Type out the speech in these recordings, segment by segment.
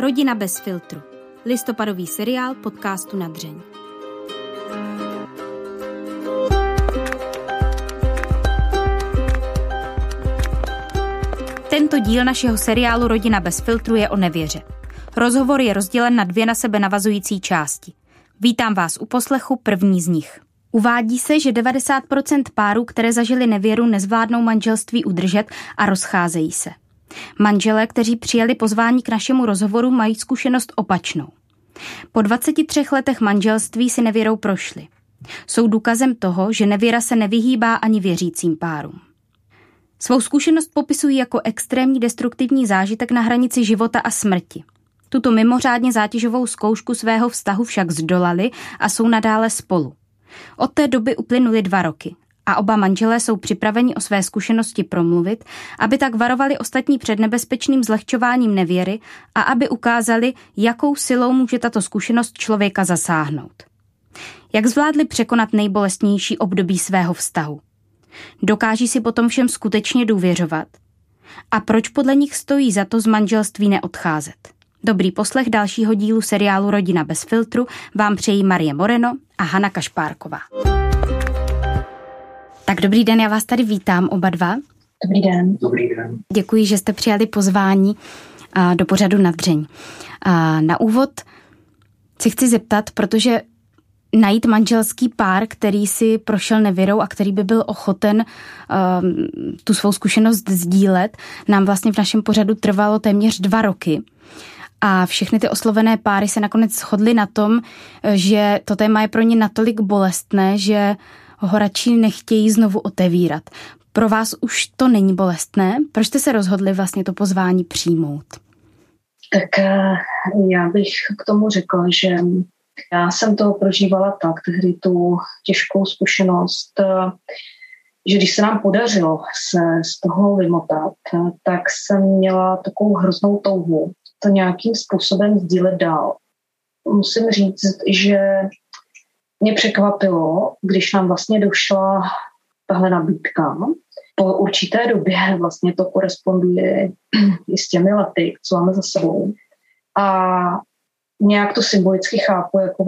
Rodina bez filtru. Listopadový seriál podcastu na dřeň. Tento díl našeho seriálu Rodina bez filtru je o nevěře. Rozhovor je rozdělen na dvě na sebe navazující části. Vítám vás u poslechu první z nich. Uvádí se, že 90% párů, které zažili nevěru, nezvládnou manželství udržet a rozcházejí se. Manželé, kteří přijeli pozvání k našemu rozhovoru, mají zkušenost opačnou. Po 23 letech manželství si nevěrou prošli. Jsou důkazem toho, že nevěra se nevyhýbá ani věřícím párům. Svou zkušenost popisují jako extrémní destruktivní zážitek na hranici života a smrti. Tuto mimořádně zátěžovou zkoušku svého vztahu však zdolali a jsou nadále spolu. Od té doby uplynuly dva roky a oba manželé jsou připraveni o své zkušenosti promluvit, aby tak varovali ostatní před nebezpečným zlehčováním nevěry a aby ukázali, jakou silou může tato zkušenost člověka zasáhnout. Jak zvládli překonat nejbolestnější období svého vztahu? Dokáží si potom všem skutečně důvěřovat? A proč podle nich stojí za to z manželství neodcházet? Dobrý poslech dalšího dílu seriálu Rodina bez filtru vám přejí Marie Moreno a Hana Kašpárková. Tak dobrý den, já vás tady vítám oba dva. Dobrý den. Dobrý den. Děkuji, že jste přijali pozvání do pořadu na dřeň. Na úvod si chci zeptat, protože najít manželský pár, který si prošel nevěrou a který by byl ochoten um, tu svou zkušenost sdílet, nám vlastně v našem pořadu trvalo téměř dva roky. A všechny ty oslovené páry se nakonec shodly na tom, že to téma je pro ně natolik bolestné, že ho radši nechtějí znovu otevírat. Pro vás už to není bolestné? Proč jste se rozhodli vlastně to pozvání přijmout? Tak eh, já bych k tomu řekla, že já jsem to prožívala tak, tehdy tu těžkou zkušenost, eh, že když se nám podařilo se z toho vymotat, eh, tak jsem měla takovou hroznou touhu to nějakým způsobem sdílet dál. Musím říct, že mě překvapilo, když nám vlastně došla tahle nabídka. Po určité době vlastně to koresponduje i s těmi lety, co máme za sebou. A nějak to symbolicky chápu jako,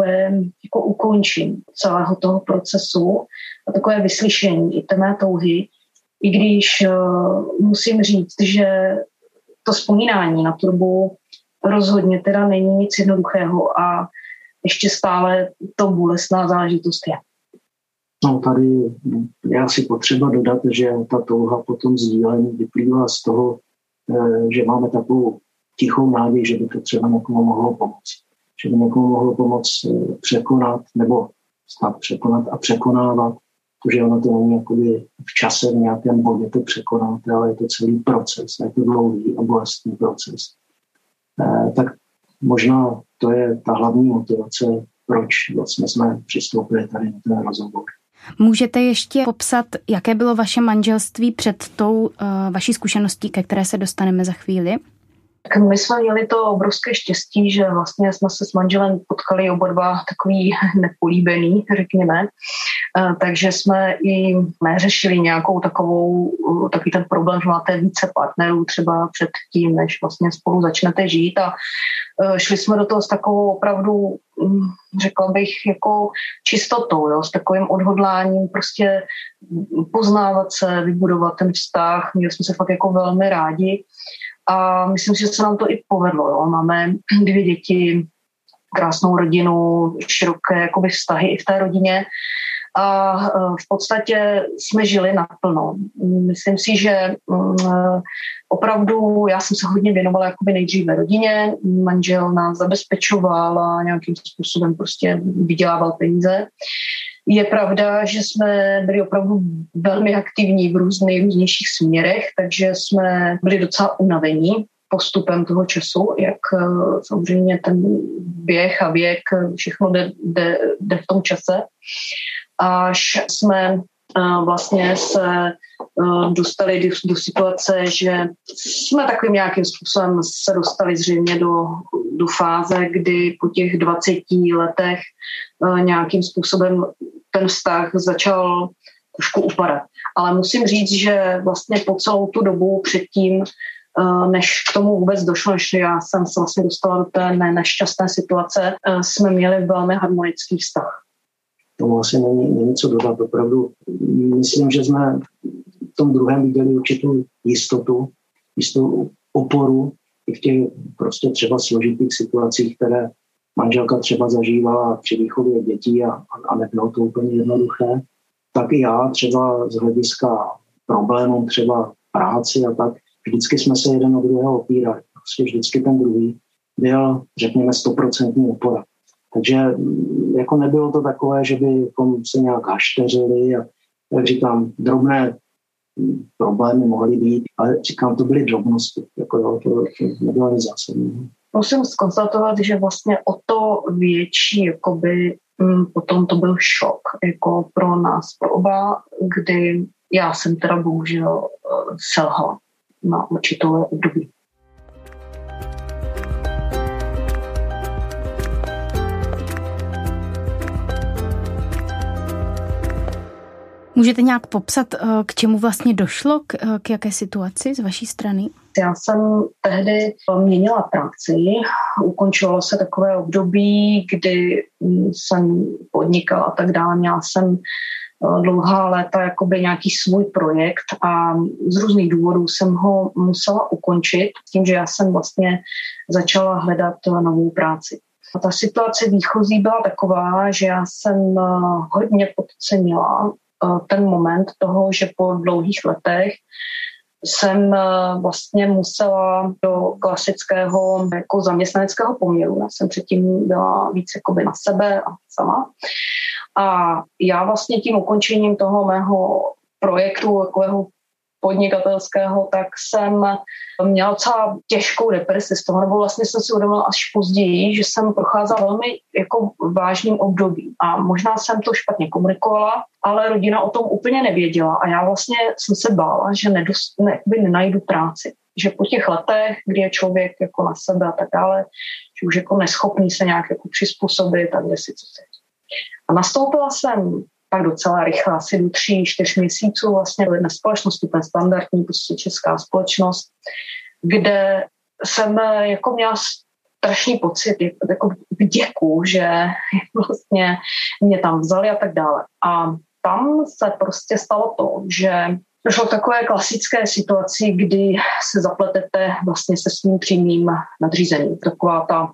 jako ukončení celého toho procesu a takové vyslyšení i té mé touhy, i když uh, musím říct, že to vzpomínání na turbu rozhodně teda není nic jednoduchého a ještě stále to bolestná záležitost je. No tady je asi potřeba dodat, že ta touha potom sdílení vyplývá z toho, eh, že máme takovou tichou naději, že by to třeba někomu mohlo pomoct. Že by někomu mohlo pomoct eh, překonat nebo snad překonat a překonávat, protože ono to není jakoby v čase v nějakém bodě to překonat, ale je to celý proces, je to dlouhý a bolestný proces. Eh, tak možná to je ta hlavní motivace, proč vlastně jsme přistoupili tady na ten rozhovor. Můžete ještě popsat, jaké bylo vaše manželství před tou uh, vaší zkušeností, ke které se dostaneme za chvíli? Tak my jsme měli to obrovské štěstí, že vlastně jsme se s manželem potkali oba dva takový nepolíbený, řekněme. Eh, takže jsme i neřešili nějakou takovou, eh, takový ten problém, že máte více partnerů třeba před tím, než vlastně spolu začnete žít a eh, šli jsme do toho s takovou opravdu, hm, řekla bych, jako čistotou, jo, s takovým odhodláním prostě poznávat se, vybudovat ten vztah. Měli jsme se fakt jako velmi rádi a myslím si, že se nám to i povedlo. Jo. Máme dvě děti, krásnou rodinu, široké jakoby vztahy i v té rodině a e, v podstatě jsme žili naplno. Myslím si, že mm, e, opravdu já jsem se hodně věnovala jakoby nejdříve rodině, manžel nás zabezpečoval a nějakým způsobem prostě vydělával peníze. Je pravda, že jsme byli opravdu velmi aktivní v různých různějších směrech, takže jsme byli docela unavení postupem toho času, jak e, samozřejmě ten běh a věk, všechno jde, jde, jde v tom čase. Až jsme eh, vlastně se eh, dostali do, situace, že jsme takovým nějakým způsobem se dostali zřejmě do, do fáze, kdy po těch 20 letech eh, nějakým způsobem ten vztah začal trošku upadat. Ale musím říct, že vlastně po celou tu dobu předtím eh, než k tomu vůbec došlo, než já jsem se vlastně dostala do té nešťastné situace, jsme měli velmi harmonický vztah. Tomu asi není, není co dodat. Opravdu myslím, že jsme v tom druhém viděli určitou jistotu, jistou oporu i v těch prostě třeba složitých situacích, které manželka třeba zažívala při výchově dětí a, a nebylo to úplně jednoduché, tak i já třeba z hlediska problémů třeba práci a tak, vždycky jsme se jeden od druhého opírali. Prostě vždycky ten druhý byl, řekněme, stoprocentní opora. Takže mm, jako nebylo to takové, že bychom se nějak hašteřili a jak říkám, drobné mm, problémy mohly být, ale říkám, to byly drobnosti, jako jo, to, to nebylo nic zásadního. Musím skonstatovat, že vlastně o to větší jakoby, mm, potom to byl šok jako pro nás, pro oba, kdy já jsem teda bohužel eh, selhala na určitou období. Můžete nějak popsat, eh, k čemu vlastně došlo, k, eh, k jaké situaci z vaší strany? Já jsem tehdy měnila práci, ukončilo se takové období, kdy jsem podnikala a tak dále. Měla jsem eh, dlouhá léta jakoby nějaký svůj projekt a z různých důvodů jsem ho musela ukončit tím, že já jsem vlastně začala hledat novou práci. A ta situace výchozí byla taková, že já jsem hodně podcenila ten moment toho, že po dlouhých letech jsem vlastně musela do klasického jako zaměstnaneckého poměru. Já jsem předtím byla víc jakoby na sebe a sama. A já vlastně tím ukončením toho mého projektu, takového podnikatelského, tak jsem měla docela těžkou depresi z toho, nebo vlastně jsem si uvědomila až později, že jsem procházela velmi jako vážným obdobím. A možná jsem to špatně komunikovala, ale rodina o tom úplně nevěděla. A já vlastně jsem se bála, že nedost, ne, nenajdu práci. Že po těch letech, kdy je člověk jako na sebe a tak dále, že už jako neschopný se nějak jako přizpůsobit a kde si co se. A nastoupila jsem pak docela rychle, asi do tří, čtyř měsíců vlastně na společnosti, ten standardní prostě česká společnost, kde jsem eh, jako měla strašný pocit jako vděku, že vlastně mě tam vzali a tak dále. A tam se prostě stalo to, že došlo k takové klasické situaci, kdy se zapletete vlastně se svým přímým nadřízením. Taková ta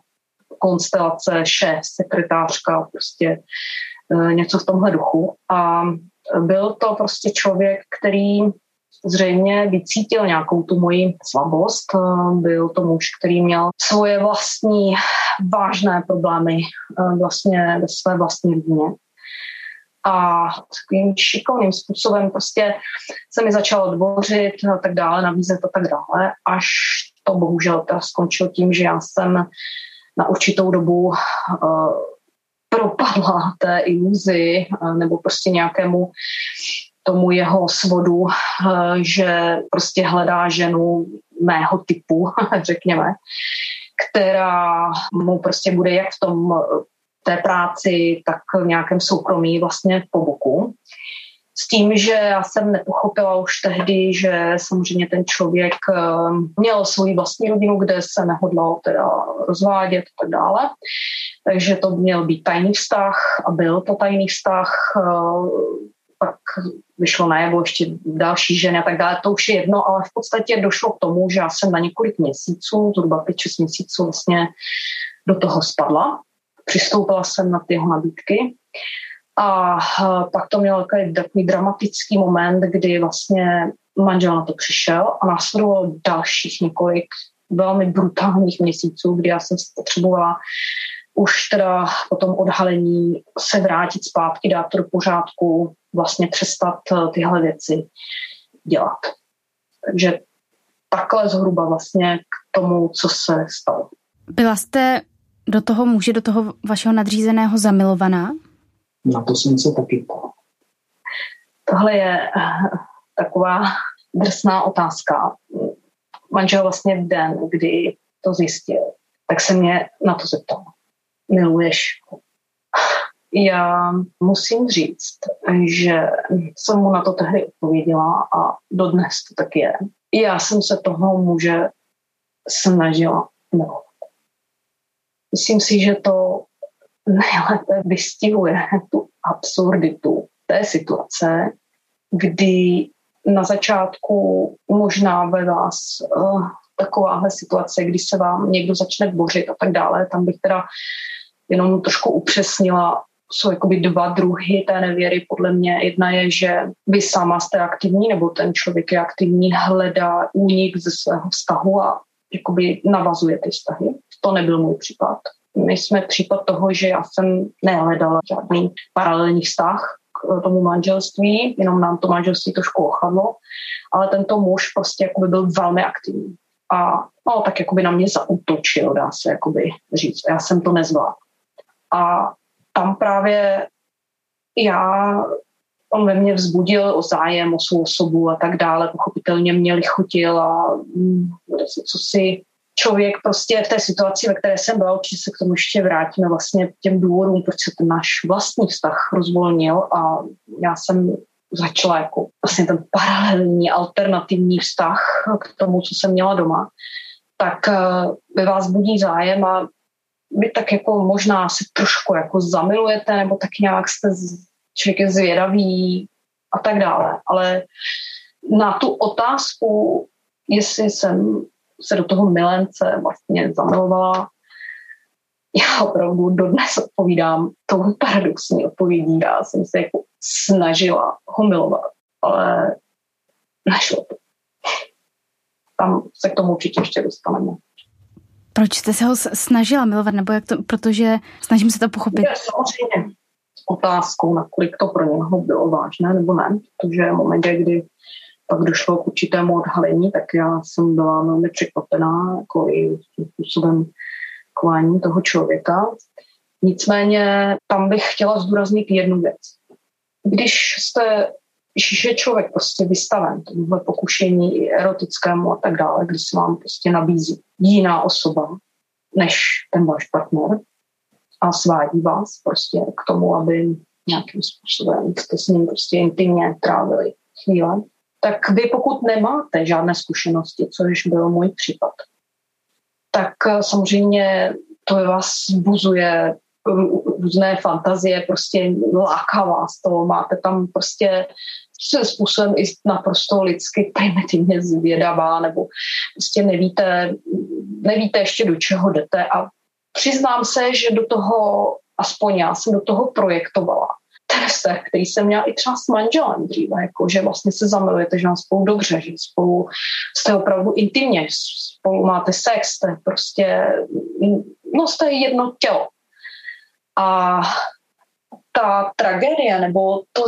konstelace šéf, sekretářka, prostě něco v tomhle duchu. A byl to prostě člověk, který zřejmě vycítil nějakou tu moji slabost. Eh, byl to muž, který měl svoje vlastní vážné problémy eh, vlastně ve své vlastní rodině. A takovým šikovným způsobem prostě se mi začalo dvořit a tak dále, nabízet a tak dále, až to bohužel teda skončilo tím, že já jsem na určitou dobu propadla té iluzi eh, nebo prostě nějakému tomu jeho svodu, eh, že prostě hledá ženu mého typu, řekněme, která mu prostě bude jak v tom té práci, tak v nějakém soukromí vlastně po boku. S tím, že já jsem nepochopila už tehdy, že samozřejmě ten člověk eh, měl svoji vlastní rodinu, kde se nehodlal teda rozvádět a tak dále. Takže to měl být tajný vztah a byl to tajný vztah. Eh, pak vyšlo najevo ještě další ženy a tak dále. To už je jedno, ale v podstatě došlo k tomu, že já jsem na několik měsíců, zhruba 5-6 měsíců vlastně do toho spadla. Přistoupila jsem na ty jeho nabídky a pak to mělo takový, takový dramatický moment, kdy vlastně manžel na to přišel a následovalo dalších několik velmi brutálních měsíců, kdy já jsem potřebovala už teda po tom odhalení se vrátit zpátky, dát to do pořádku, vlastně přestat eh, tyhle věci dělat. Takže takhle zhruba vlastně k tomu, co se stalo. Byla jste do toho muže, do toho vašeho nadřízeného zamilovaná? Na to jsem se taky ptal. Tohle je eh, taková drsná otázka. Manžel vlastně v den, kdy to zjistil, tak se mě na to zeptal. Miluješ já musím říct, že jsem mu na to tehdy odpověděla a dodnes to tak je. Já jsem se toho muže snažila milovat. Myslím si, že to nejlépe vystihuje tu absurditu té situace, kdy na začátku možná ve vás uh, takováhle situace, kdy se vám někdo začne bořit a tak dále, tam bych teda jenom trošku upřesnila, jsou jakoby dva druhy té nevěry. Podle mě jedna je, že vy sama jste aktivní, nebo ten člověk je aktivní, hledá únik ze svého vztahu a jakoby navazuje ty vztahy. To nebyl můj případ. My jsme případ toho, že já jsem nehledala žádný paralelní vztah k tomu manželství, jenom nám to manželství trošku ochladlo, ale tento muž prostě jakoby byl velmi aktivní. A no, tak jakoby na mě zautočil, dá se jakoby říct. Já jsem to nezvládla. A tam právě já, on ve mně vzbudil o zájem o svou osobu a tak dále, pochopitelně mě lichotil a hm, co si člověk prostě v té situaci, ve které jsem byla, určitě se k tomu ještě vrátíme vlastně těm důvodům, proč se ten náš vlastní vztah rozvolnil a já jsem začala jako vlastně ten paralelní, alternativní vztah k tomu, co jsem měla doma, tak eh, ve vás budí zájem a vy tak jako možná si trošku jako zamilujete, nebo tak nějak jste člověk je zvědavý a tak dále. Ale na tu otázku, jestli jsem se do toho milence vlastně zamilovala, já opravdu dodnes odpovídám tou paradoxní odpovědí. Já jsem se jako snažila ho milovat, ale nešlo to. Tam se k tomu určitě ještě dostaneme. Proč jste se ho snažila milovat, nebo jak to, protože snažím se to pochopit. Je samozřejmě otázkou, nakolik to pro něho bylo vážné nebo ne, protože v momentě, kdy pak došlo k určitému odhalení, tak já jsem byla velmi překvapená jako i způsobem chování toho člověka. Nicméně tam bych chtěla zdůraznit jednu věc. Když jste když je člověk prostě vystaven tomuhle pokušení erotickému a tak dále, když se vám prostě nabízí jiná osoba než ten váš partner a svádí vás prostě k tomu, aby nějakým způsobem jste s ním prostě intimně trávili chvíle, tak vy pokud nemáte žádné zkušenosti, což byl můj případ, tak eh, samozřejmě to vás zbuzuje různé fantazie, prostě láká vás to, máte tam prostě svým způsobem i naprosto lidsky primitivně zvědavá, nebo prostě nevíte, nevíte ještě do čeho jdete. A přiznám se, že do toho, aspoň já jsem do toho projektovala vztah, který jsem měla i třeba s manželem dříve, jako, že vlastně se zamilujete, že vám spolu dobře, že spolu jste opravdu intimně, spolu máte sex, jste prostě, no jste jedno tělo. A ta tragédie, nebo to,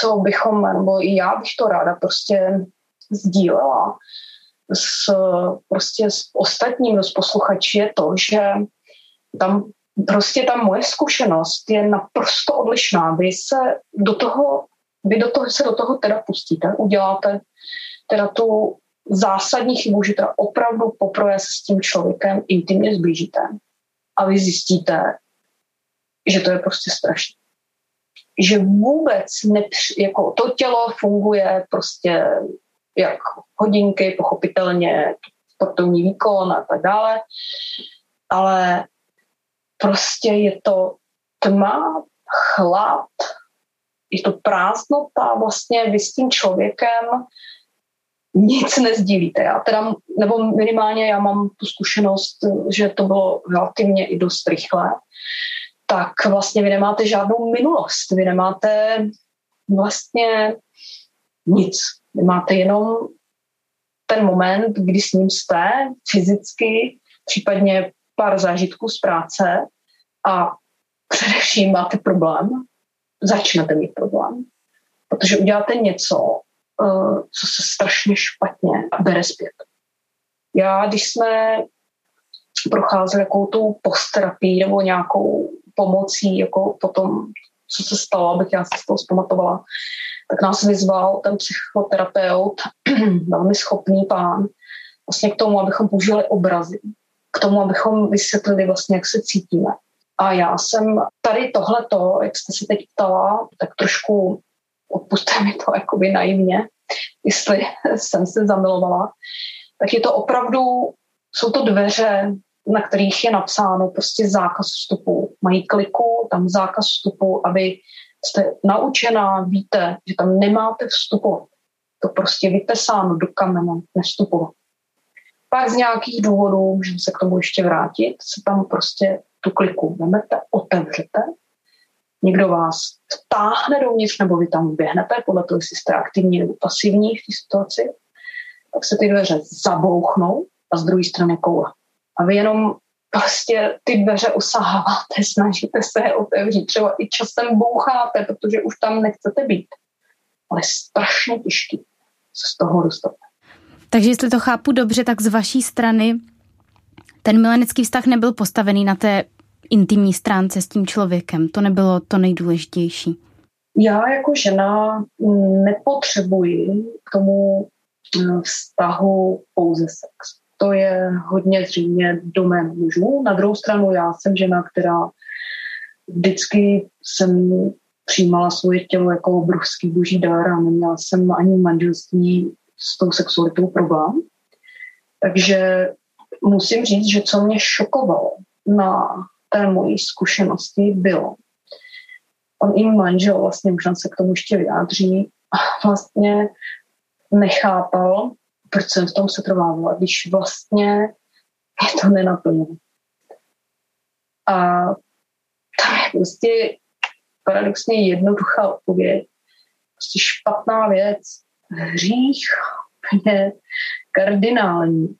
co bychom, nebo i já bych to ráda prostě sdílela s, prostě s ostatními, s posluchači, je to, že tam prostě ta moje zkušenost je naprosto odlišná. Vy se do toho, vy do toho se do toho teda pustíte, uděláte teda tu zásadní chybu, že teda opravdu poprvé se s tím člověkem intimně zblížíte a vy zjistíte, že to je prostě strašné. Že vůbec nepři, jako to tělo funguje prostě jak hodinky, pochopitelně sportovní výkon a tak dále, ale prostě je to tma, chlad, je to prázdnota, vlastně vy s tím člověkem nic nezdílíte. Já teda, nebo minimálně já mám tu zkušenost, že to bylo relativně i dost rychle, tak vlastně vy nemáte žádnou minulost, vy nemáte vlastně nic. Vy máte jenom ten moment, kdy s ním jste fyzicky, případně pár zážitků z práce a především máte problém, začnete mít problém, protože uděláte něco, eh, co se strašně špatně bere zpět. Já, když jsme procházeli jakou tu postterapii nebo nějakou pomocí, jako potom, co se stalo, abych já se z toho zpamatovala, tak nás vyzval ten psychoterapeut, velmi schopný pán, vlastně k tomu, abychom použili obrazy k tomu, abychom vysvětlili vlastně, jak se cítíme. A já jsem tady tohleto, jak jste se teď ptala, tak trošku odpuste mi to jakoby naivně, jestli jsem se zamilovala, tak je to opravdu jsou to dveře, na kterých je napsáno prostě zákaz vstupu. Mají kliku, tam zákaz vstupu, aby jste naučená, víte, že tam nemáte vstupovat. To prostě vytesáno do kamene, nevstupovat. Pak z nějakých důvodů, můžeme se k tomu ještě vrátit, se tam prostě tu kliku vemete, otevřete, někdo vás vtáhne dovnitř nebo vy tam běhnete, podle toho, jestli jste aktivní nebo pasivní v té situaci, tak se ty dveře zabouchnou a z druhé strany koule. A vy jenom prostě ty dveře usaháváte, snažíte se je otevřít, třeba i časem boucháte, protože už tam nechcete být. Ale strašně těžký se z toho dostat. Takže jestli to chápu dobře, tak z vaší strany ten milenecký vztah nebyl postavený na té intimní stránce s tím člověkem. To nebylo to nejdůležitější. Já jako žena nepotřebuji k tomu eh, vztahu pouze sex. To je hodně zřejmě domén mužů. Na druhou stranu já jsem žena, která vždycky jsem přijímala svoje tělo jako obrovský boží dar a neměla jsem ani manželství s tou sexualitou problém. Takže musím říct, že co mě šokovalo na té mojí zkušenosti bylo, on i manžel, vlastně možná se k tomu ještě vyjádří, vlastně nechápal, proč jsem v tom se trvávala, když vlastně je to nenaplněno. A to je prostě paradoxně jednoduchá odpověď. Prostě špatná věc, hřích, úplně kardinální,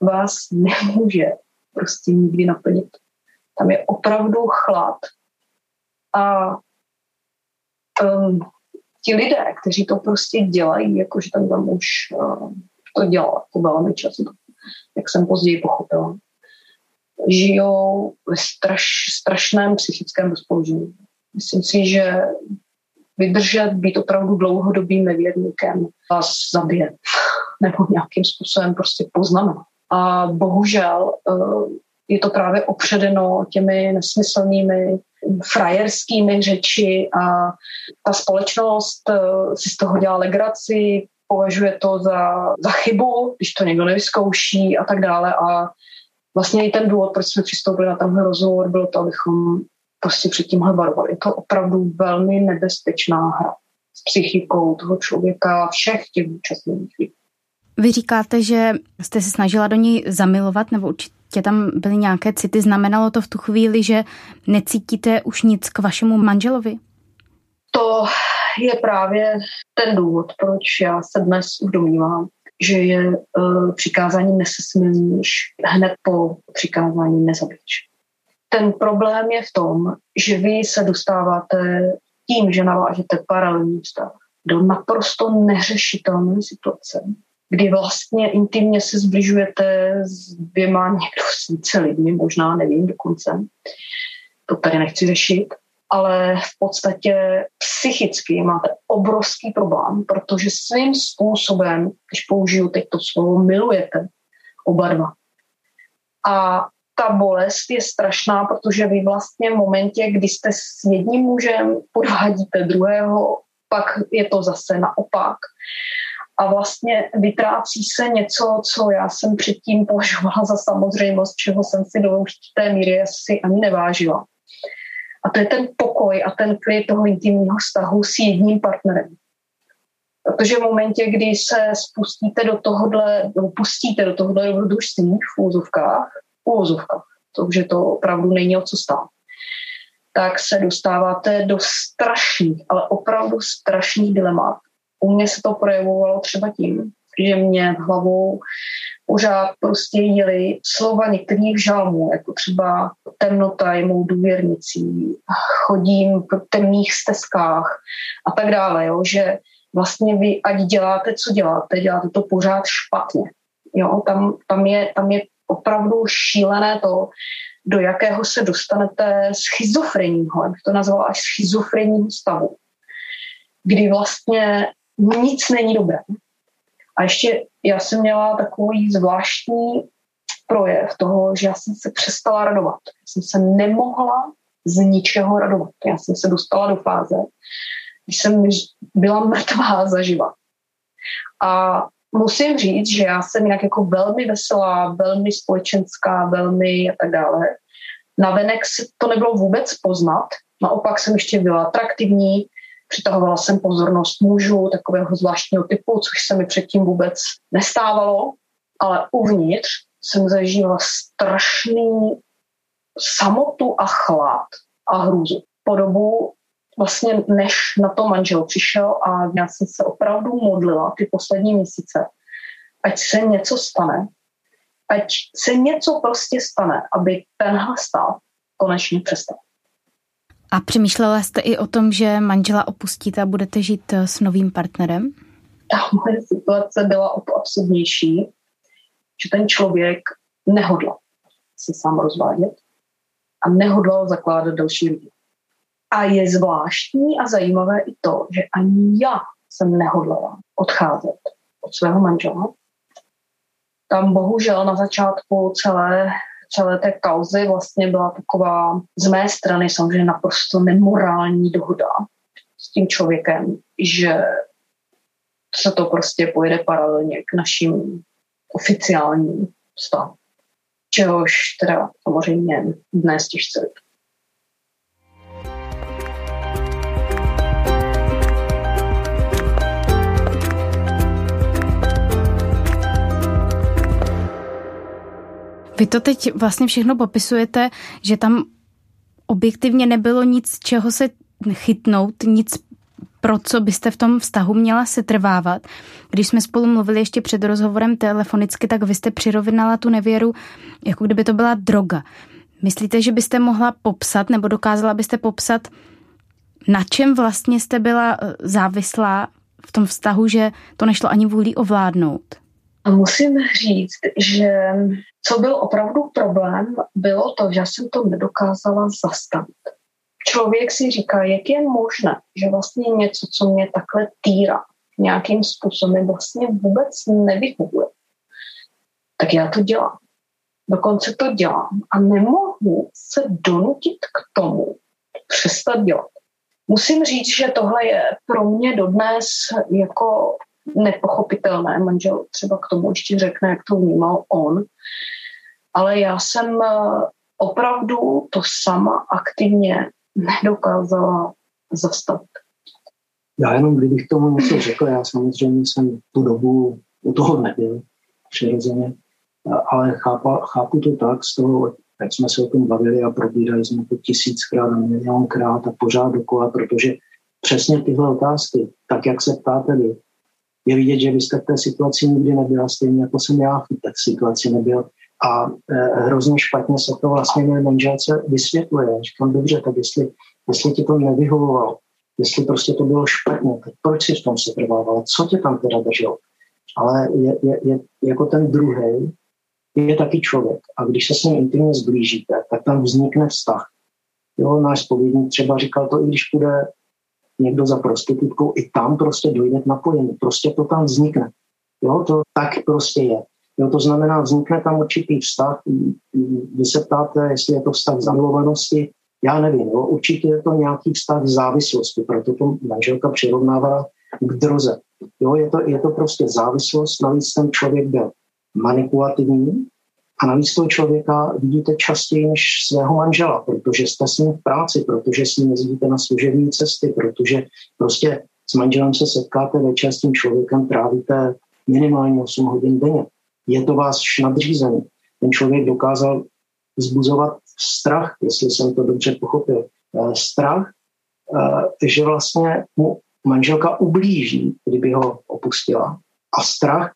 vás nemůže prostě nikdy naplnit. Tam je opravdu chlad. A um, ti lidé, kteří to prostě dělají, jakože ten tam už uh, to dělal jako velmi často, jak jsem později pochopila, žijou ve straš, strašném psychickém rozpoložení. Myslím si, že vydržet, být opravdu dlouhodobým nevěrníkem vás zabije nebo nějakým způsobem prostě poznamená. A bohužel uh, je to právě opředeno těmi nesmyslnými frajerskými řeči a ta společnost eh, si z toho dělá legraci, považuje to za, za chybu, když to někdo nevyzkouší a tak dále a vlastně i ten důvod, proč jsme přistoupili na tenhle rozhovor, bylo to, abychom prostě před tímhle varovali. Je to opravdu velmi nebezpečná hra s psychikou toho člověka, všech těch účastníků. Vy říkáte, že jste se snažila do něj zamilovat, nebo určitě tam byly nějaké city. Znamenalo to v tu chvíli, že necítíte už nic k vašemu manželovi? To je právě ten důvod, proč já se dnes domnívám, že je uh, přikázání nesesmilníš hned po přikázání nezabič. Ten problém je v tom, že vy se dostáváte tím, že navážete paralelní vztah do naprosto neřešitelné situace, kdy vlastně intimně se zbližujete s dvěma někdo s více lidmi, možná nevím dokonce. To tady nechci řešit, ale v podstatě psychicky máte obrovský problém, protože svým způsobem, když použiju teď to slovo, milujete oba dva. A ta bolest je strašná, protože vy vlastně v momentě, kdy jste s jedním mužem, podvádíte druhého, pak je to zase naopak a vlastně vytrácí se něco, co já jsem předtím považovala za samozřejmost, čeho jsem si do určité míry asi ani nevážila. A to je ten pokoj a ten klid toho intimního vztahu s jedním partnerem. Protože v momentě, kdy se spustíte do tohohle, pustíte do tohohle dobrodružství v úzovkách, v úzovkách, protože to opravdu není o co stát, tak se dostáváte do strašných, ale opravdu strašných dilemat, u mě se to projevovalo třeba tím, že mě v hlavou pořád prostě jeli slova některých žalmů, jako třeba temnota je mou důvěrnicí, chodím po temných stezkách a tak dále, jo, že vlastně vy, ať děláte, co děláte, děláte to pořád špatně. Jo, tam, tam, je, tam je opravdu šílené to, do jakého se dostanete schizofrenního, jak to nazvala až schizofrenního stavu, kdy vlastně nic není dobré. A ještě já jsem měla takový zvláštní projev toho, že já jsem se přestala radovat. Já jsem se nemohla z ničeho radovat. Já jsem se dostala do fáze, když jsem byla mrtvá zaživa. A musím říct, že já jsem jinak jako velmi veselá, velmi společenská, velmi a tak dále. Navenek to nebylo vůbec poznat, naopak jsem ještě byla atraktivní, přitahovala jsem pozornost mužů takového zvláštního typu, což se mi předtím vůbec nestávalo, ale uvnitř jsem zažila strašný samotu a chlad a hrůzu. Po dobu vlastně než na to manžel přišel a já jsem se opravdu modlila ty poslední měsíce, ať se něco stane, ať se něco prostě stane, aby tenhle stav konečně přestal. A přemýšlela jste i o tom, že manžela opustíte a budete žít eh, s novým partnerem? Ta moje situace byla o to absurdnější, že ten člověk nehodlal se sám rozvádět a nehodlal zakládat další lidi. A je zvláštní a zajímavé i to, že ani já jsem nehodlala odcházet od svého manžela. Tam bohužel na začátku celé, celé té kauzy vlastně byla taková z mé strany samozřejmě naprosto nemorální dohoda s tím člověkem, že se to prostě pojede paralelně k našim oficiálním vztahu. Čehož teda samozřejmě dnes těžce Vy to teď vlastně všechno popisujete, že tam objektivně nebylo nic, čeho se chytnout, nic pro co byste v tom vztahu měla se trvávat. Když jsme spolu mluvili ještě před rozhovorem telefonicky, tak vy jste přirovinala tu nevěru, jako kdyby to byla droga. Myslíte, že byste mohla popsat, nebo dokázala byste popsat, na čem vlastně jste byla eh, závislá v tom vztahu, že to nešlo ani vůli ovládnout? A musím říct, že co byl opravdu problém, bylo to, že jsem to nedokázala zastavit. Člověk si říká, jak je možné, že vlastně něco, co mě takhle týrá, nějakým způsobem vlastně vůbec nevyhovuje. Tak já to dělám. Dokonce to dělám a nemohu se donutit k tomu přestat dělat. Musím říct, že tohle je pro mě dodnes jako nepochopitelné. Manžel třeba k tomu ještě řekne, jak to vnímal on. Ale já jsem eh, opravdu to sama aktivně nedokázala zastavit. Já jenom, kdybych tomu něco řekl, já samozřejmě jsem tu dobu u toho nebyl, přirozeně, ale chápa, chápu to tak z toho, jak jsme se o tom bavili a probírali jsme to tisíckrát a milionkrát a pořád dokola, protože přesně tyhle otázky, tak jak se ptáte vy, je vidět, že vy jste v té situaci nikdy nebyla, stejně jako jsem já v té situaci nebyl. A e, hrozně špatně se to vlastně mé manželce vysvětluje. Říkám, dobře, tak jestli, jestli ti to nevyhovovalo, jestli prostě to bylo špatně, tak proč si v tom se trvával? Co tě tam teda drželo? Ale je, je, je, jako ten druhý je taky člověk. A když se s ním intimně zblížíte, tak tam vznikne vztah. Jo, náš spovědník třeba říkal to, i když půjde někdo za prostitutkou, i tam prostě dojde k napojení. Prostě to tam vznikne. Jo, to tak prostě je. Jo, to znamená, vznikne tam určitý vztah. Vy se ptáte, jestli je to vztah zamilovanosti. Já nevím, jo, určitě je to nějaký vztah závislosti, proto to manželka přirovnávala k droze. Jo, je, to, je to prostě závislost, navíc ten člověk byl manipulativní, a navíc toho člověka vidíte častěji než svého manžela, protože jste s ním v práci, protože s ním jezdíte na služební cesty, protože prostě s manželem se setkáte večer s tím člověkem, trávíte minimálně 8 hodin denně. Je to váš nadřízený. Ten člověk dokázal vzbuzovat strach, jestli jsem to dobře pochopil. Eh, strach, eh, že vlastně mu manželka ublíží, kdyby ho opustila. A strach,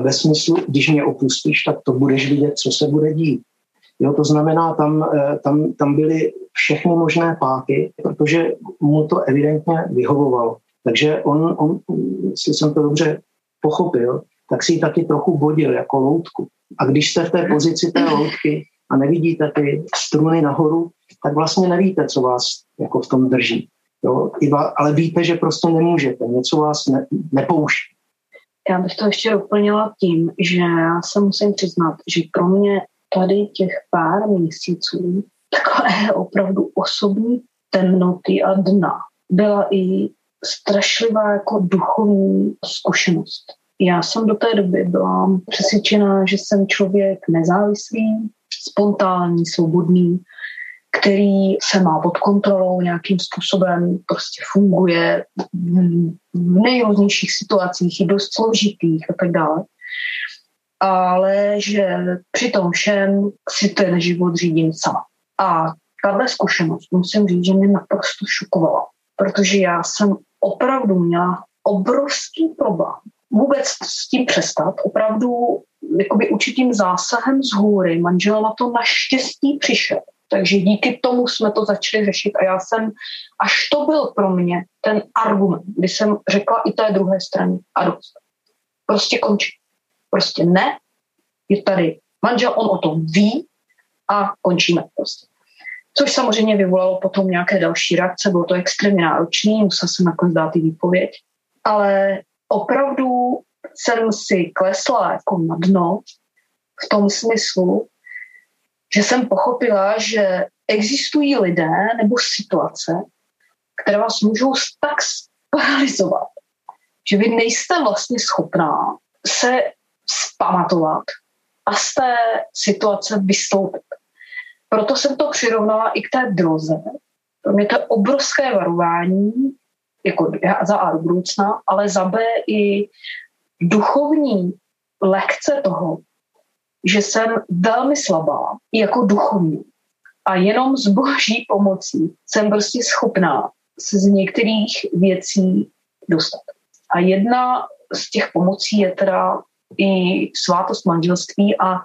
ve smyslu, když mě opustíš, tak to budeš vidět, co se bude dít. Jo, to znamená, tam, e, tam, tam byly všechny možné páky, protože mu to evidentně vyhovovalo. Takže on, on, jestli jsem to dobře pochopil, tak si ji taky trochu bodil jako loutku. A když jste v té pozici té loutky a nevidíte ty struny nahoru, tak vlastně nevíte, co vás jako v tom drží. Jo? Ale víte, že prostě nemůžete, něco vás ne, nepouští. Já bych to ještě doplnila tím, že já se musím přiznat, že pro mě tady těch pár měsíců takové opravdu osobní temnoty a dna byla i strašlivá jako duchovní zkušenost. Já jsem do té doby byla přesvědčená, že jsem člověk nezávislý, spontánní, svobodný, který se má pod kontrolou nějakým způsobem, prostě funguje v nejrůznějších situacích, i dost složitých a tak dále. Ale že při tom všem si ten život řídím sama. A tahle zkušenost, musím říct, že mě naprosto šokovala, protože já jsem opravdu měla obrovský problém vůbec s tím přestat. Opravdu jakoby určitým zásahem z hůry manžel na to naštěstí přišel. Takže díky tomu jsme to začali řešit a já jsem, až to byl pro mě ten argument, kdy jsem řekla i té druhé straně a dost. Prostě končí. Prostě ne, je tady manžel, on o tom ví a končíme prostě. Což samozřejmě vyvolalo potom nějaké další reakce, bylo to extrémně náročné, musel jsem nakonec dát i výpověď, ale opravdu jsem si klesla jako na dno v tom smyslu, že jsem pochopila, že existují lidé nebo situace, které vás můžou tak paralizovat, že vy nejste vlastně schopná se spamatovat a z té situace vystoupit. Proto jsem to přirovnala i k té droze. Pro mě to je obrovské varování, jako za A do budoucna, ale za B i duchovní lekce toho, že jsem velmi slabá jako duchovní a jenom s boží pomocí jsem prostě schopná se z některých věcí dostat. A jedna z těch pomocí je teda i svátost manželství a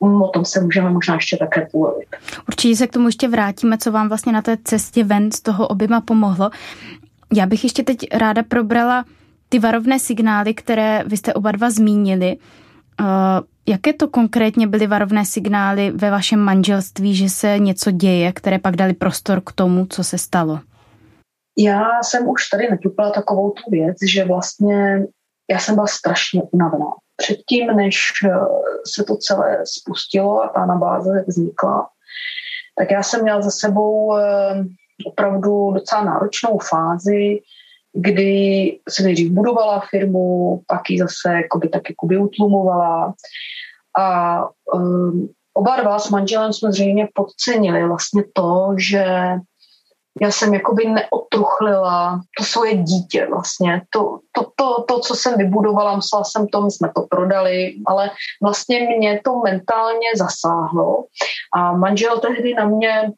o tom se můžeme možná ještě také polovit. Určitě se k tomu ještě vrátíme, co vám vlastně na té cestě ven z toho oběma pomohlo. Já bych ještě teď ráda probrala ty varovné signály, které vy jste oba dva zmínili. Jaké to konkrétně byly varovné signály ve vašem manželství, že se něco děje, které pak dali prostor k tomu, co se stalo? Já jsem už tady naťupala takovou tu věc, že vlastně já jsem byla strašně unavená. Předtím, než eh, se to celé spustilo a ta nabáze vznikla, tak já jsem měla za sebou eh, opravdu docela náročnou fázi, kdy se nejdřív budovala firmu, pak ji zase jakoby, tak jakoby utlumovala. A um, oba dva s manželem jsme zřejmě podcenili vlastně to, že já jsem jakoby neotruchlila to svoje dítě vlastně. To, to, to, to, co jsem vybudovala, musela jsem to, my jsme to prodali, ale vlastně mě to mentálně zasáhlo. A manžel tehdy na mě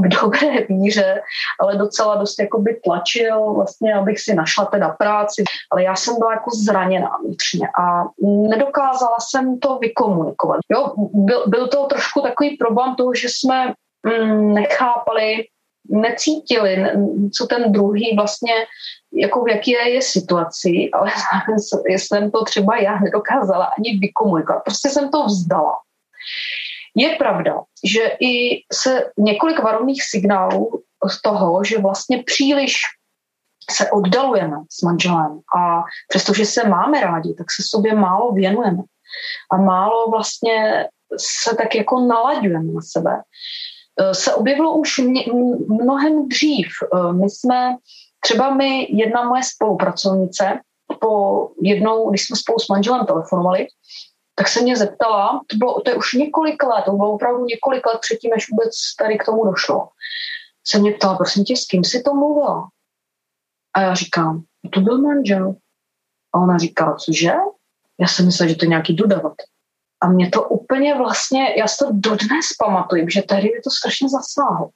v dobré víře, ale docela dost jakoby tlačil vlastně, abych si našla teda práci, ale já jsem byla jako zraněná vnitřně a nedokázala jsem to vykomunikovat. Jo, byl, byl to trošku takový problém toho, že jsme mm, nechápali, necítili, co ten druhý vlastně, jako v jaké je situaci, ale jsem to třeba já nedokázala ani vykomunikovat. Prostě jsem to vzdala. Je pravda, že i se několik varovných signálů z toho, že vlastně příliš se oddalujeme s manželem a přestože se máme rádi, tak se sobě málo věnujeme a málo vlastně se tak jako nalaďujeme na sebe. E, se objevilo už mnohem dřív. E, my jsme, třeba my, jedna moje spolupracovnice, po jednou, když jsme spolu s manželem telefonovali, tak se mě zeptala, to, bylo, to je už několik let, to bylo opravdu několik let předtím, než vůbec tady k tomu došlo. Se mě ptala, prosím tě, s kým jsi to mluvila? A já říkám, no to byl manžel. A ona říká, cože? Já jsem myslela, že to je nějaký dodavat. A mě to úplně vlastně, já si to dodnes pamatuju, že tehdy mě to strašně zasáhlo.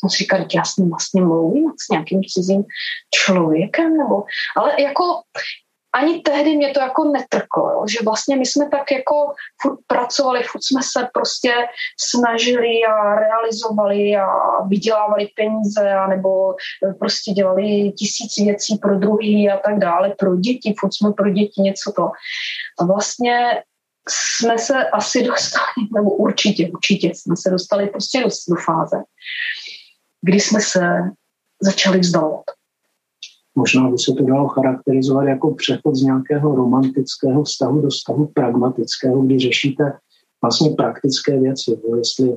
Jsem si říkal, já s ním vlastně mluvím s nějakým cizím člověkem, nebo, ale jako ani tehdy mě to jako netrklo, jo? že vlastně my jsme tak jako furt pracovali, furt jsme se prostě snažili a realizovali a vydělávali peníze a nebo prostě dělali tisíc věcí pro druhý a tak dále, pro děti, furt jsme pro děti něco to. A vlastně jsme se asi dostali, nebo určitě, určitě jsme se dostali prostě do, do fáze, kdy jsme se začali vzdalovat. Možná by se to dalo charakterizovat jako přechod z nějakého romantického vztahu do vztahu pragmatického, kdy řešíte vlastně praktické věci. Jestli,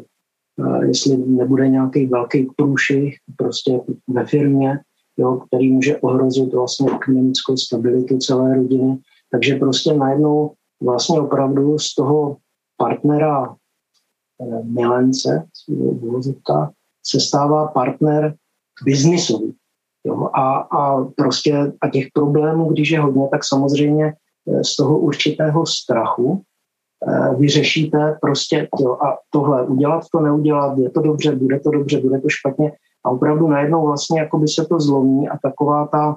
eh, jestli nebude nějaký velký průšvih prostě ve firmě, jo, který může ohrozit vlastně ekonomickou stabilitu celé rodiny, Takže prostě najednou vlastně opravdu z toho partnera eh, milence, se stává partner biznisový. Jo, a, a prostě a těch problémů, když je hodně, tak samozřejmě eh, z toho určitého strachu eh, vyřešíte prostě jo, a tohle udělat to, neudělat, je to dobře, bude to dobře, bude to špatně. A opravdu najednou vlastně jako by se to zlomí a taková ta,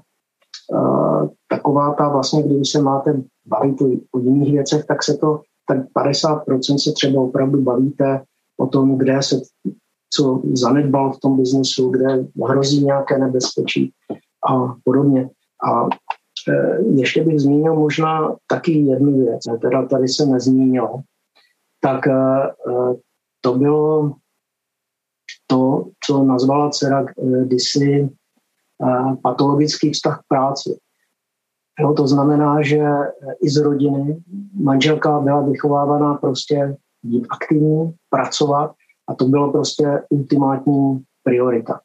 uh, taková ta vlastně, když se máte bavit o, o jiných věcech, tak se to, tak 50% se třeba opravdu bavíte o tom, kde se co zanedbal v tom biznesu, kde hrozí nějaké nebezpečí a podobně. A e, ještě bych zmínil možná taky jednu věc, teda tady se nezmínilo, tak e, e, to bylo to, co nazvala dcera kdysi patologický vztah k práci. Jo, to znamená, že i z rodiny manželka byla vychovávaná prostě být aktivní, pracovat a to bylo prostě ultimátní priorita.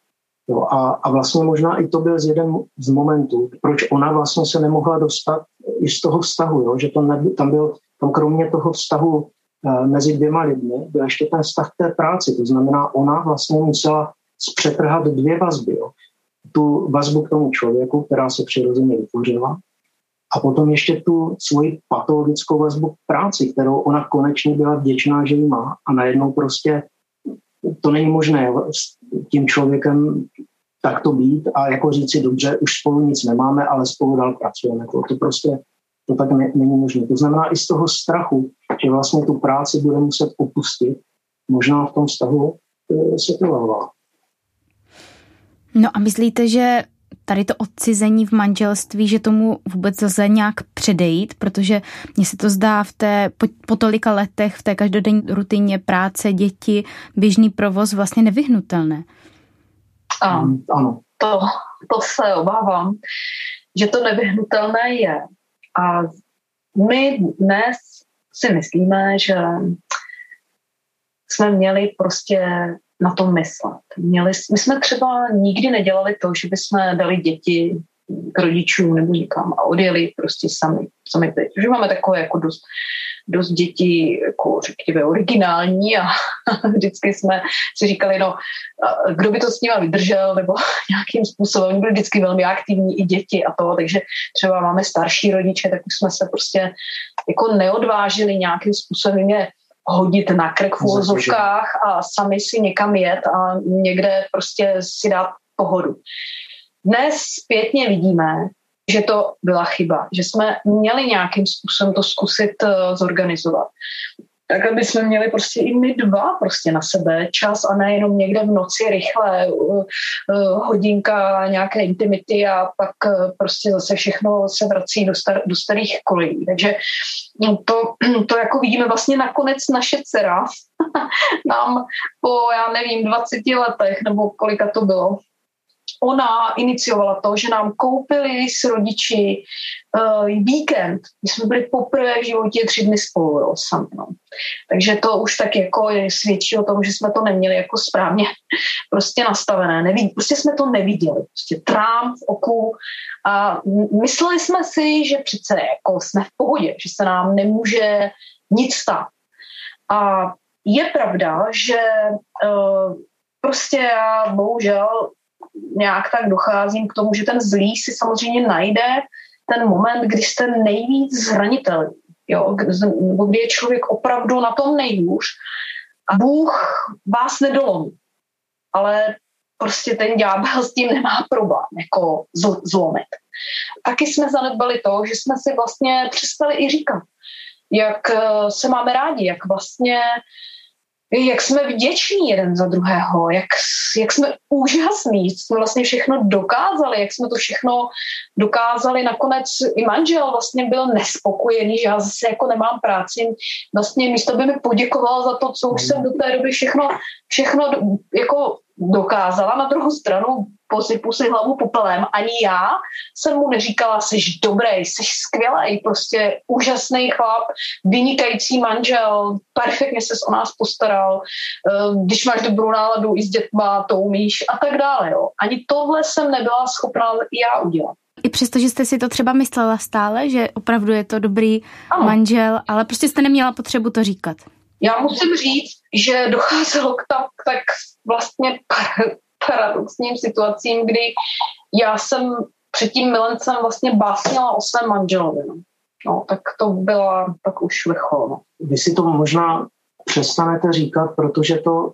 Jo, a, a vlastně možná i to byl z jeden z momentů, proč ona vlastně se nemohla dostat i z toho vztahu, jo, že to neby, tam byl, tam kromě toho vztahu uh, mezi dvěma lidmi byl ještě ten vztah té práci, to znamená, ona vlastně musela zpřetrhat dvě vazby. Jo. Tu vazbu k tomu člověku, která se přirozeně vytvořila, a potom ještě tu svoji patologickou vazbu k práci, kterou ona konečně byla vděčná, že ji má a najednou prostě to není možné s tím člověkem takto být a jako říci, dobře, už spolu nic nemáme, ale spolu dál pracujeme. To, to prostě to tak ne, není možné. To znamená i z toho strachu, že vlastně tu práci bude muset opustit, možná v tom vztahu e, se to No a myslíte, že tady to odcizení v manželství, že tomu vůbec lze nějak předejít, protože mně se to zdá v té, po, po tolika letech v té každodenní rutině práce, děti, běžný provoz vlastně nevyhnutelné. A, ano. To, to se obávám, že to nevyhnutelné je. A my dnes si myslíme, že jsme měli prostě na to myslet. Měli, my jsme třeba nikdy nedělali to, že bychom dali děti k rodičům nebo nikam a odjeli prostě sami, sami teď. Že máme takové jako dost, dost dětí, jako řekněme, originální a vždycky jsme si říkali, no, kdo by to s nima vydržel, nebo nějakým způsobem, oni byli vždycky velmi aktivní i děti a to, takže třeba máme starší rodiče, tak už jsme se prostě jako neodvážili nějakým způsobem je hodit na krk v úvozovkách a sami si někam jet a někde prostě si dát pohodu. Dnes zpětně vidíme, že to byla chyba, že jsme měli nějakým způsobem to zkusit uh, zorganizovat tak aby jsme měli prostě i my dva prostě na sebe čas a nejenom někde v noci rychle hodinka nějaké intimity a pak uh, prostě zase všechno se vrací do, star, do starých kolejí. Takže no, to, to jako vidíme vlastně nakonec naše dcera nám po, já nevím, 20 letech nebo kolika to bylo, ona iniciovala to, že nám koupili s rodiči uh, víkend. My jsme byli poprvé v životě tři dny spolu, jo, sami. No. Takže to už tak jako je, svědčí o tom, že jsme to neměli jako správně prostě nastavené. Neví, prostě jsme to neviděli. Prostě trám v oku a mysleli jsme si, že přece jako jsme v pohodě, že se nám nemůže nic stát. A je pravda, že uh, prostě já bohužel nějak tak docházím k tomu, že ten zlý si samozřejmě najde ten moment, kdy jste nejvíc zranitelný, jo, kdy je člověk opravdu na tom nejhůř a Bůh vás nedolomí. Ale prostě ten ďábel s tím nemá problém, jako zlomit. Taky jsme zanedbali to, že jsme si vlastně přestali i říkat, jak eh, se máme rádi, jak vlastně jak jsme vděční jeden za druhého, jak, jak jsme úžasní, jsme vlastně všechno dokázali, jak jsme to všechno dokázali. Nakonec i manžel vlastně byl nespokojený, že já zase jako nemám práci. Vlastně místo by mi poděkoval za to, co už jsem do té doby všechno, všechno jako dokázala. Na druhou stranu posypu si hlavu popelem. Ani já jsem mu neříkala, jsi dobrý, jsi skvělý, prostě úžasný chlap, vynikající manžel, perfektně se o nás postaral, eh, když máš dobrou náladu i s dětma, to umíš a tak dále. Jo. Ani tohle jsem nebyla schopná já udělat. I přesto, že jste si to třeba myslela stále, že opravdu je to dobrý ano. manžel, ale prostě jste neměla potřebu to říkat. Já musím říct, že docházelo k tak, tak vlastně paradoxním situacím, kdy já jsem před tím milencem vlastně básnila o svém manželovi. No. no tak to byla tak už vrchol. No. Vy si to možná přestanete říkat, protože to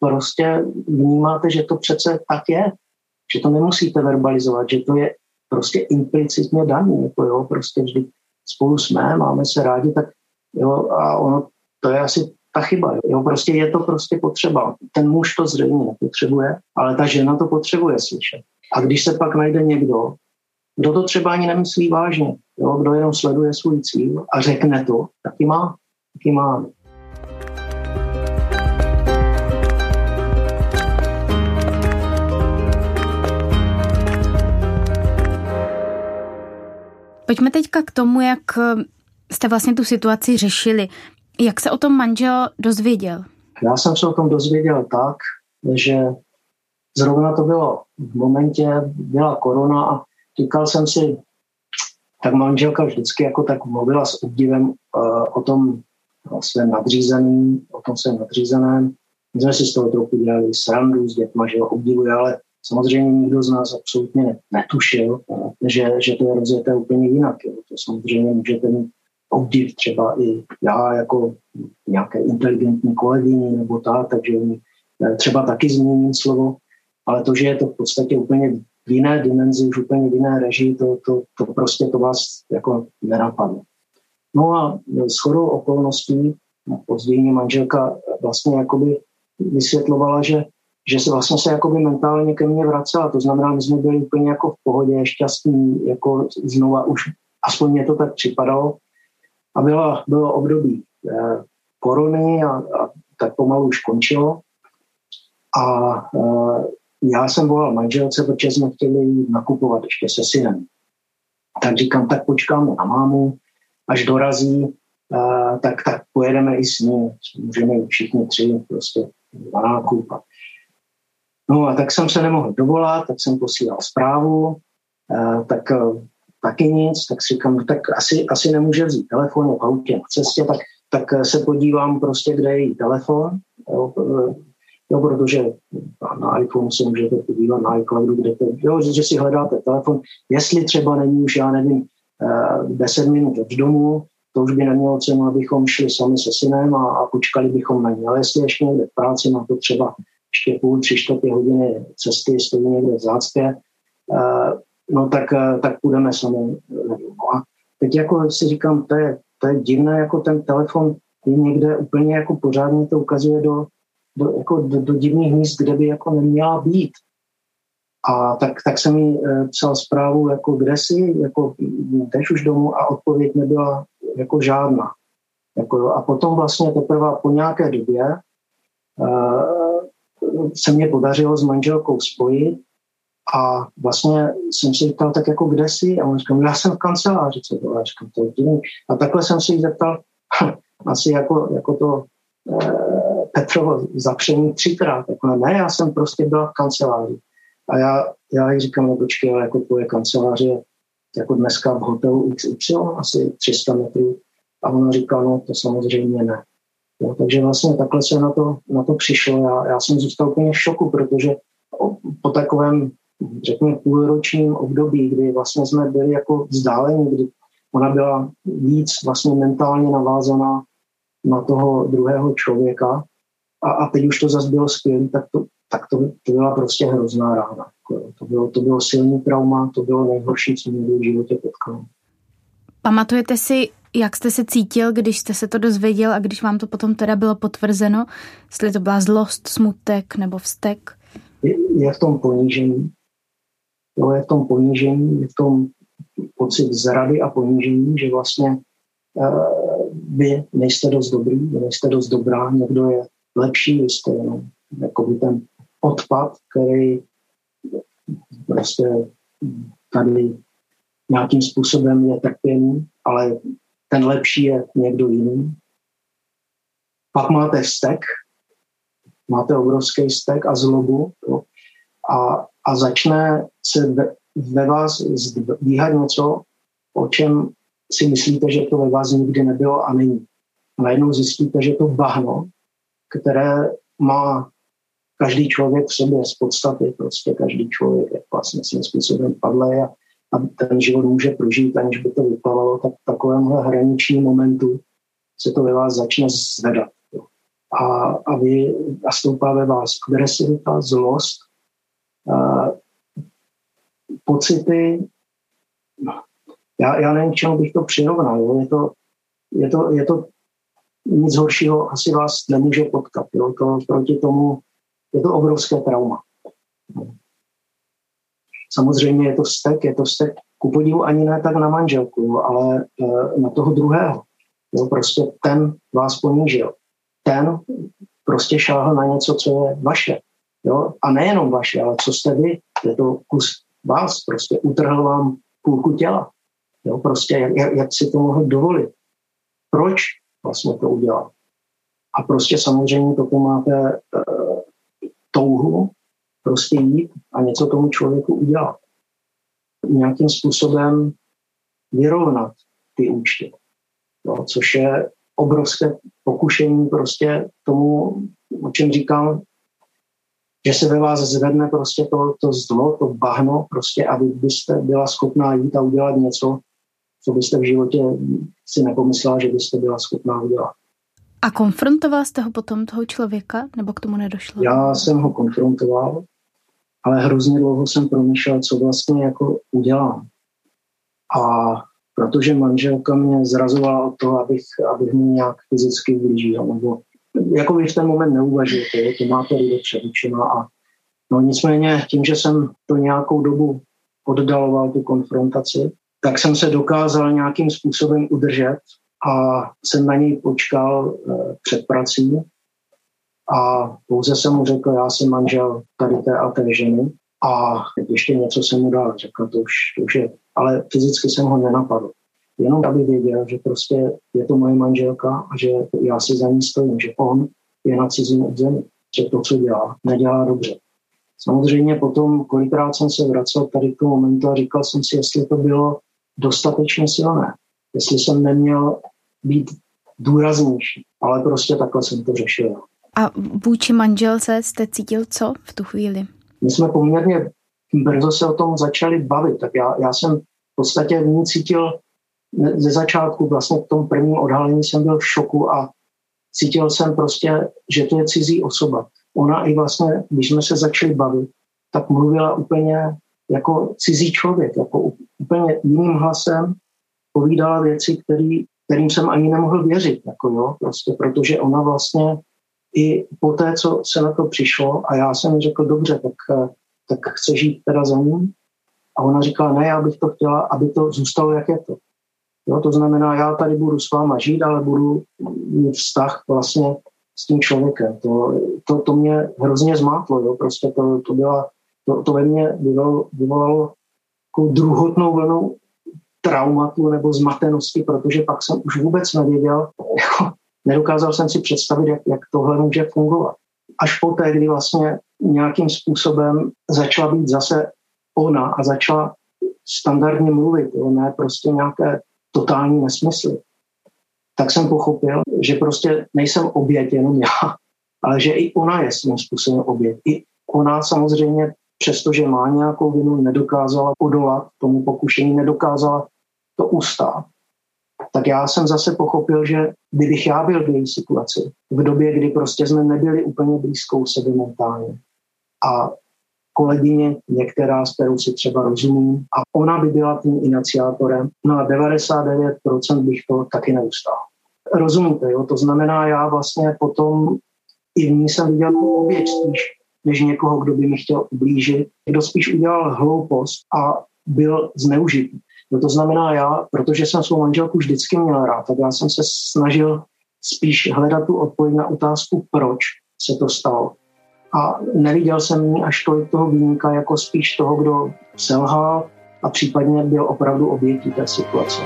prostě vnímáte, že to přece tak je, že to nemusíte verbalizovat, že to je prostě implicitně daný, jako jo, prostě vždy spolu jsme, máme se rádi, tak jo, a ono, to je asi ta chyba, jo, prostě je to prostě potřeba. Ten muž to zřejmě nepotřebuje, ale ta žena to potřebuje slyšet. A když se pak najde někdo, kdo to třeba ani nemyslí vážně, jo, kdo jenom sleduje svůj cíl a řekne to, taky má, taky má. Pojďme teďka k tomu, jak jste vlastně tu situaci řešili. Jak se o tom manžel dozvěděl? Já jsem se o tom dozvěděl tak, že zrovna to bylo v momentě, byla korona a říkal jsem si, tak manželka vždycky jako tak mluvila s obdivem uh, o tom svém nadřízeným, o tom svém nadřízeném. My jsme si z toho trochu dělali srandu s dětma, že ho obdivuje, ale samozřejmě nikdo z nás absolutně netušil, že, že to je rozjeté úplně jinak. Jo. To samozřejmě můžete mít obdiv třeba i já jako nějaké inteligentní kolegyni nebo tak, takže eh, třeba taky změním slovo, ale to, že je to v podstatě úplně v jiné dimenzi, už úplně v jiné režii, to, to, to prostě to vás jako nenapadne. No a s chodou okolností no, později manželka vlastně jakoby vysvětlovala, že, že se vlastně se jakoby mentálně ke mně vracela. To znamená, my jsme byli úplně jako v pohodě, šťastní, jako znova už, aspoň mě to tak připadalo. A bylo, bylo období eh, korony a, a tak pomalu už končilo. A eh, já jsem volal manželce, protože jsme chtěli nakupovat ještě se synem. Tak říkám, tak počkáme na mámu, až dorazí, uh, tak, tak pojedeme i s ní. Můžeme jít všichni tři prostě na nákup. No a tak jsem se nemohl dovolat, tak jsem posílal zprávu, tak taky nic, tak si říkám, tak asi, asi nemůže vzít telefon v autě na cestě, tak, tak se podívám prostě, kde je její telefon. Jo, jo, protože na iPhone se můžete podívat na iCloudu, kde to, jo, že si hledáte telefon, jestli třeba není už, já nevím, 10 eh, minut od domu, to už by nemělo cenu, abychom šli sami se synem a, a počkali bychom na ně. Ale jestli ještě někde v práci, má to třeba ještě půl, tři čtvrtě hodiny cesty, stojí někde v zácpě, eh, no tak, eh, tak půjdeme sami. No a teď jako si říkám, to je, to je divné, jako ten telefon je někde úplně jako pořádně to ukazuje do, do, jako do, do divných míst, kde by jako neměla být. A tak, tak jsem jí e, psal zprávu, jako kde jsi, jako jdeš už domů a odpověď nebyla jako žádná. Jako, a potom vlastně teprve po nějaké době e, se mě podařilo s manželkou spojit a vlastně jsem si říkal, tak jako kde jsi? A on říkal, já jsem v kanceláři, co to? A říkám, to je divný. A takhle jsem si zeptal, asi jako, jako to e, Petrovo zapření třikrát. Jako ne, já jsem prostě byla v kanceláři. A já, já jí říkám, no počkej, ale jako tvoje kanceláře je jako dneska v hotelu XY, asi 300 metrů. A ona říká, no to samozřejmě ne. Jo, takže vlastně takhle se na to, na to přišlo. Já, já jsem zůstal úplně v šoku, protože po takovém, řekněme, půlročním období, kdy vlastně jsme byli jako vzdáleni, kdy ona byla víc vlastně mentálně navázaná na toho druhého člověka a, a teď už to zase bylo skvělé, tak to, tak to, to byla prostě hrozná rána. To bylo, to bylo silný trauma, to bylo nejhorší, co mě v životě potkalo. Pamatujete si, jak jste se cítil, když jste se to dozvěděl a když vám to potom teda bylo potvrzeno? Jestli to byla zlost, smutek nebo vztek? Je, je v tom ponížení. Jo, je v tom ponížení, je v tom pocit zrady a ponížení, že vlastně uh, vy nejste dost dobrý, vy nejste dost dobrá, někdo je lepší, vy jste jenom jako ten odpad, který prostě tady nějakým způsobem je trpěný, ale ten lepší je někdo jiný. Pak máte vztek, máte obrovský vztek a zlobu jo, a, a začne se ve, vás zdvíhat něco, o čem si myslíte, že to ve vás nikdy nebylo a není. A najednou zjistíte, že to bahno, které má každý člověk v sobě z podstaty, prostě každý člověk je vlastně svým způsobem padlý a, a ten život může prožít, aniž by to vyplavalo, tak v takovémhle hraničním momentu se to ve vás začne zvedat. A, a, vy, a stoupá ve vás agresivita, zlost, pocity, já, já nevím, čemu bych to přirovnal. Jo. Je, to, je, to, je to nic horšího asi vás nemůže potkat. Jo. To proti tomu je to obrovské trauma. Samozřejmě je to vztek, je to vztek ku podivu ani ne tak na manželku, ale e, na toho druhého. Jo, prostě ten vás ponížil. Ten prostě šáhl na něco, co je vaše. Jo? A nejenom vaše, ale co jste vy. Je to kus vás. Prostě utrhl vám půlku těla. Jo? Prostě jak, jak si to mohl dovolit. Proč vlastně to udělal? A prostě samozřejmě pokud máte e, touhu prostě jít a něco tomu člověku udělat. Nějakým způsobem vyrovnat ty účty. No, což je obrovské pokušení prostě tomu, o čem říkám, že se ve vás zvedne prostě to, to zlo, to bahno, prostě, aby byste byla schopná jít a udělat něco, co byste v životě si nepomyslela, že byste byla schopná udělat. A konfrontoval jste ho potom, toho člověka, nebo k tomu nedošlo? Já jsem ho konfrontoval, ale hrozně dlouho jsem promýšlel, co vlastně jako udělám. A protože manželka mě zrazovala o to, abych, abych mi nějak fyzicky ublížil, nebo jako vy v ten moment neuvažujete, to máte lidé před očima a no nicméně tím, že jsem to nějakou dobu oddaloval tu konfrontaci, tak jsem se dokázal nějakým způsobem udržet a jsem na něj počkal eh, před prací a pouze jsem mu řekl, já jsem manžel tady té a té ženy a ještě něco jsem mu dal, řekl, to už, to už je, ale fyzicky jsem ho nenapadl. Jenom aby věděl, že prostě je to moje manželka a že já si za ní stojím, že on je na cizím území, že to, co dělá, nedělá dobře. Samozřejmě potom, kolikrát jsem se vracel tady k tomu momentu a říkal jsem si, jestli to bylo dostatečně silné jestli jsem neměl být důraznější. Ale prostě takhle jsem to řešil. A vůči manželce jste cítil co v tu chvíli? My jsme poměrně brzo se o tom začali bavit, tak já, já jsem v podstatě v ní cítil ze začátku, vlastně v tom prvním odhalení jsem byl v šoku a cítil jsem prostě, že to je cizí osoba. Ona i vlastně, když jsme se začali bavit, tak mluvila úplně jako cizí člověk, jako úplně jiným hlasem, povídala věci, který, kterým jsem ani nemohl věřit, jako jo, prostě, protože ona vlastně i po té, co se na to přišlo a já jsem řekl, dobře, tak, tak chce žít teda za ním. A ona říkala, ne, já bych to chtěla, aby to zůstalo, jak je to. Jo, to znamená, já tady budu s váma žít, ale budu mít vztah vlastně s tím člověkem. To, to, to mě hrozně zmátlo, jo, prostě to, to, byla, to, to ve mně vyvolalo, vyvolalo druhotnou vlnu traumatu nebo zmatenosti, protože pak jsem už vůbec nevěděl, jako, nedokázal jsem si představit, jak, jak tohle může fungovat. Až poté, kdy vlastně nějakým způsobem začala být zase ona a začala standardně mluvit, jo, ne prostě nějaké totální nesmysly, tak jsem pochopil, že prostě nejsem oběť jenom já, ale že i ona je svým způsobem oběť. I ona samozřejmě přestože má nějakou vinu, nedokázala odolat tomu pokušení, nedokázala to ustát. Tak já jsem zase pochopil, že kdybych já byl v její situaci, v době, kdy prostě jsme nebyli úplně blízkou sebe mentálně a kolegyně, některá, s kterou si třeba rozumím, a ona by byla tím iniciátorem, no a 99% bych to taky neustál. Rozumíte, jo? To znamená, já vlastně potom i v ní jsem viděl oběť spíš, než někoho, kdo by mi chtěl ublížit, kdo spíš udělal hloupost a byl zneužitý. No to znamená já, protože jsem svou manželku vždycky měl rád, tak já jsem se snažil spíš hledat tu odpověď na otázku, proč se to stalo. A neviděl jsem ní až tolik toho výjimka, jako spíš toho, kdo selhal a případně byl opravdu obětí té situace.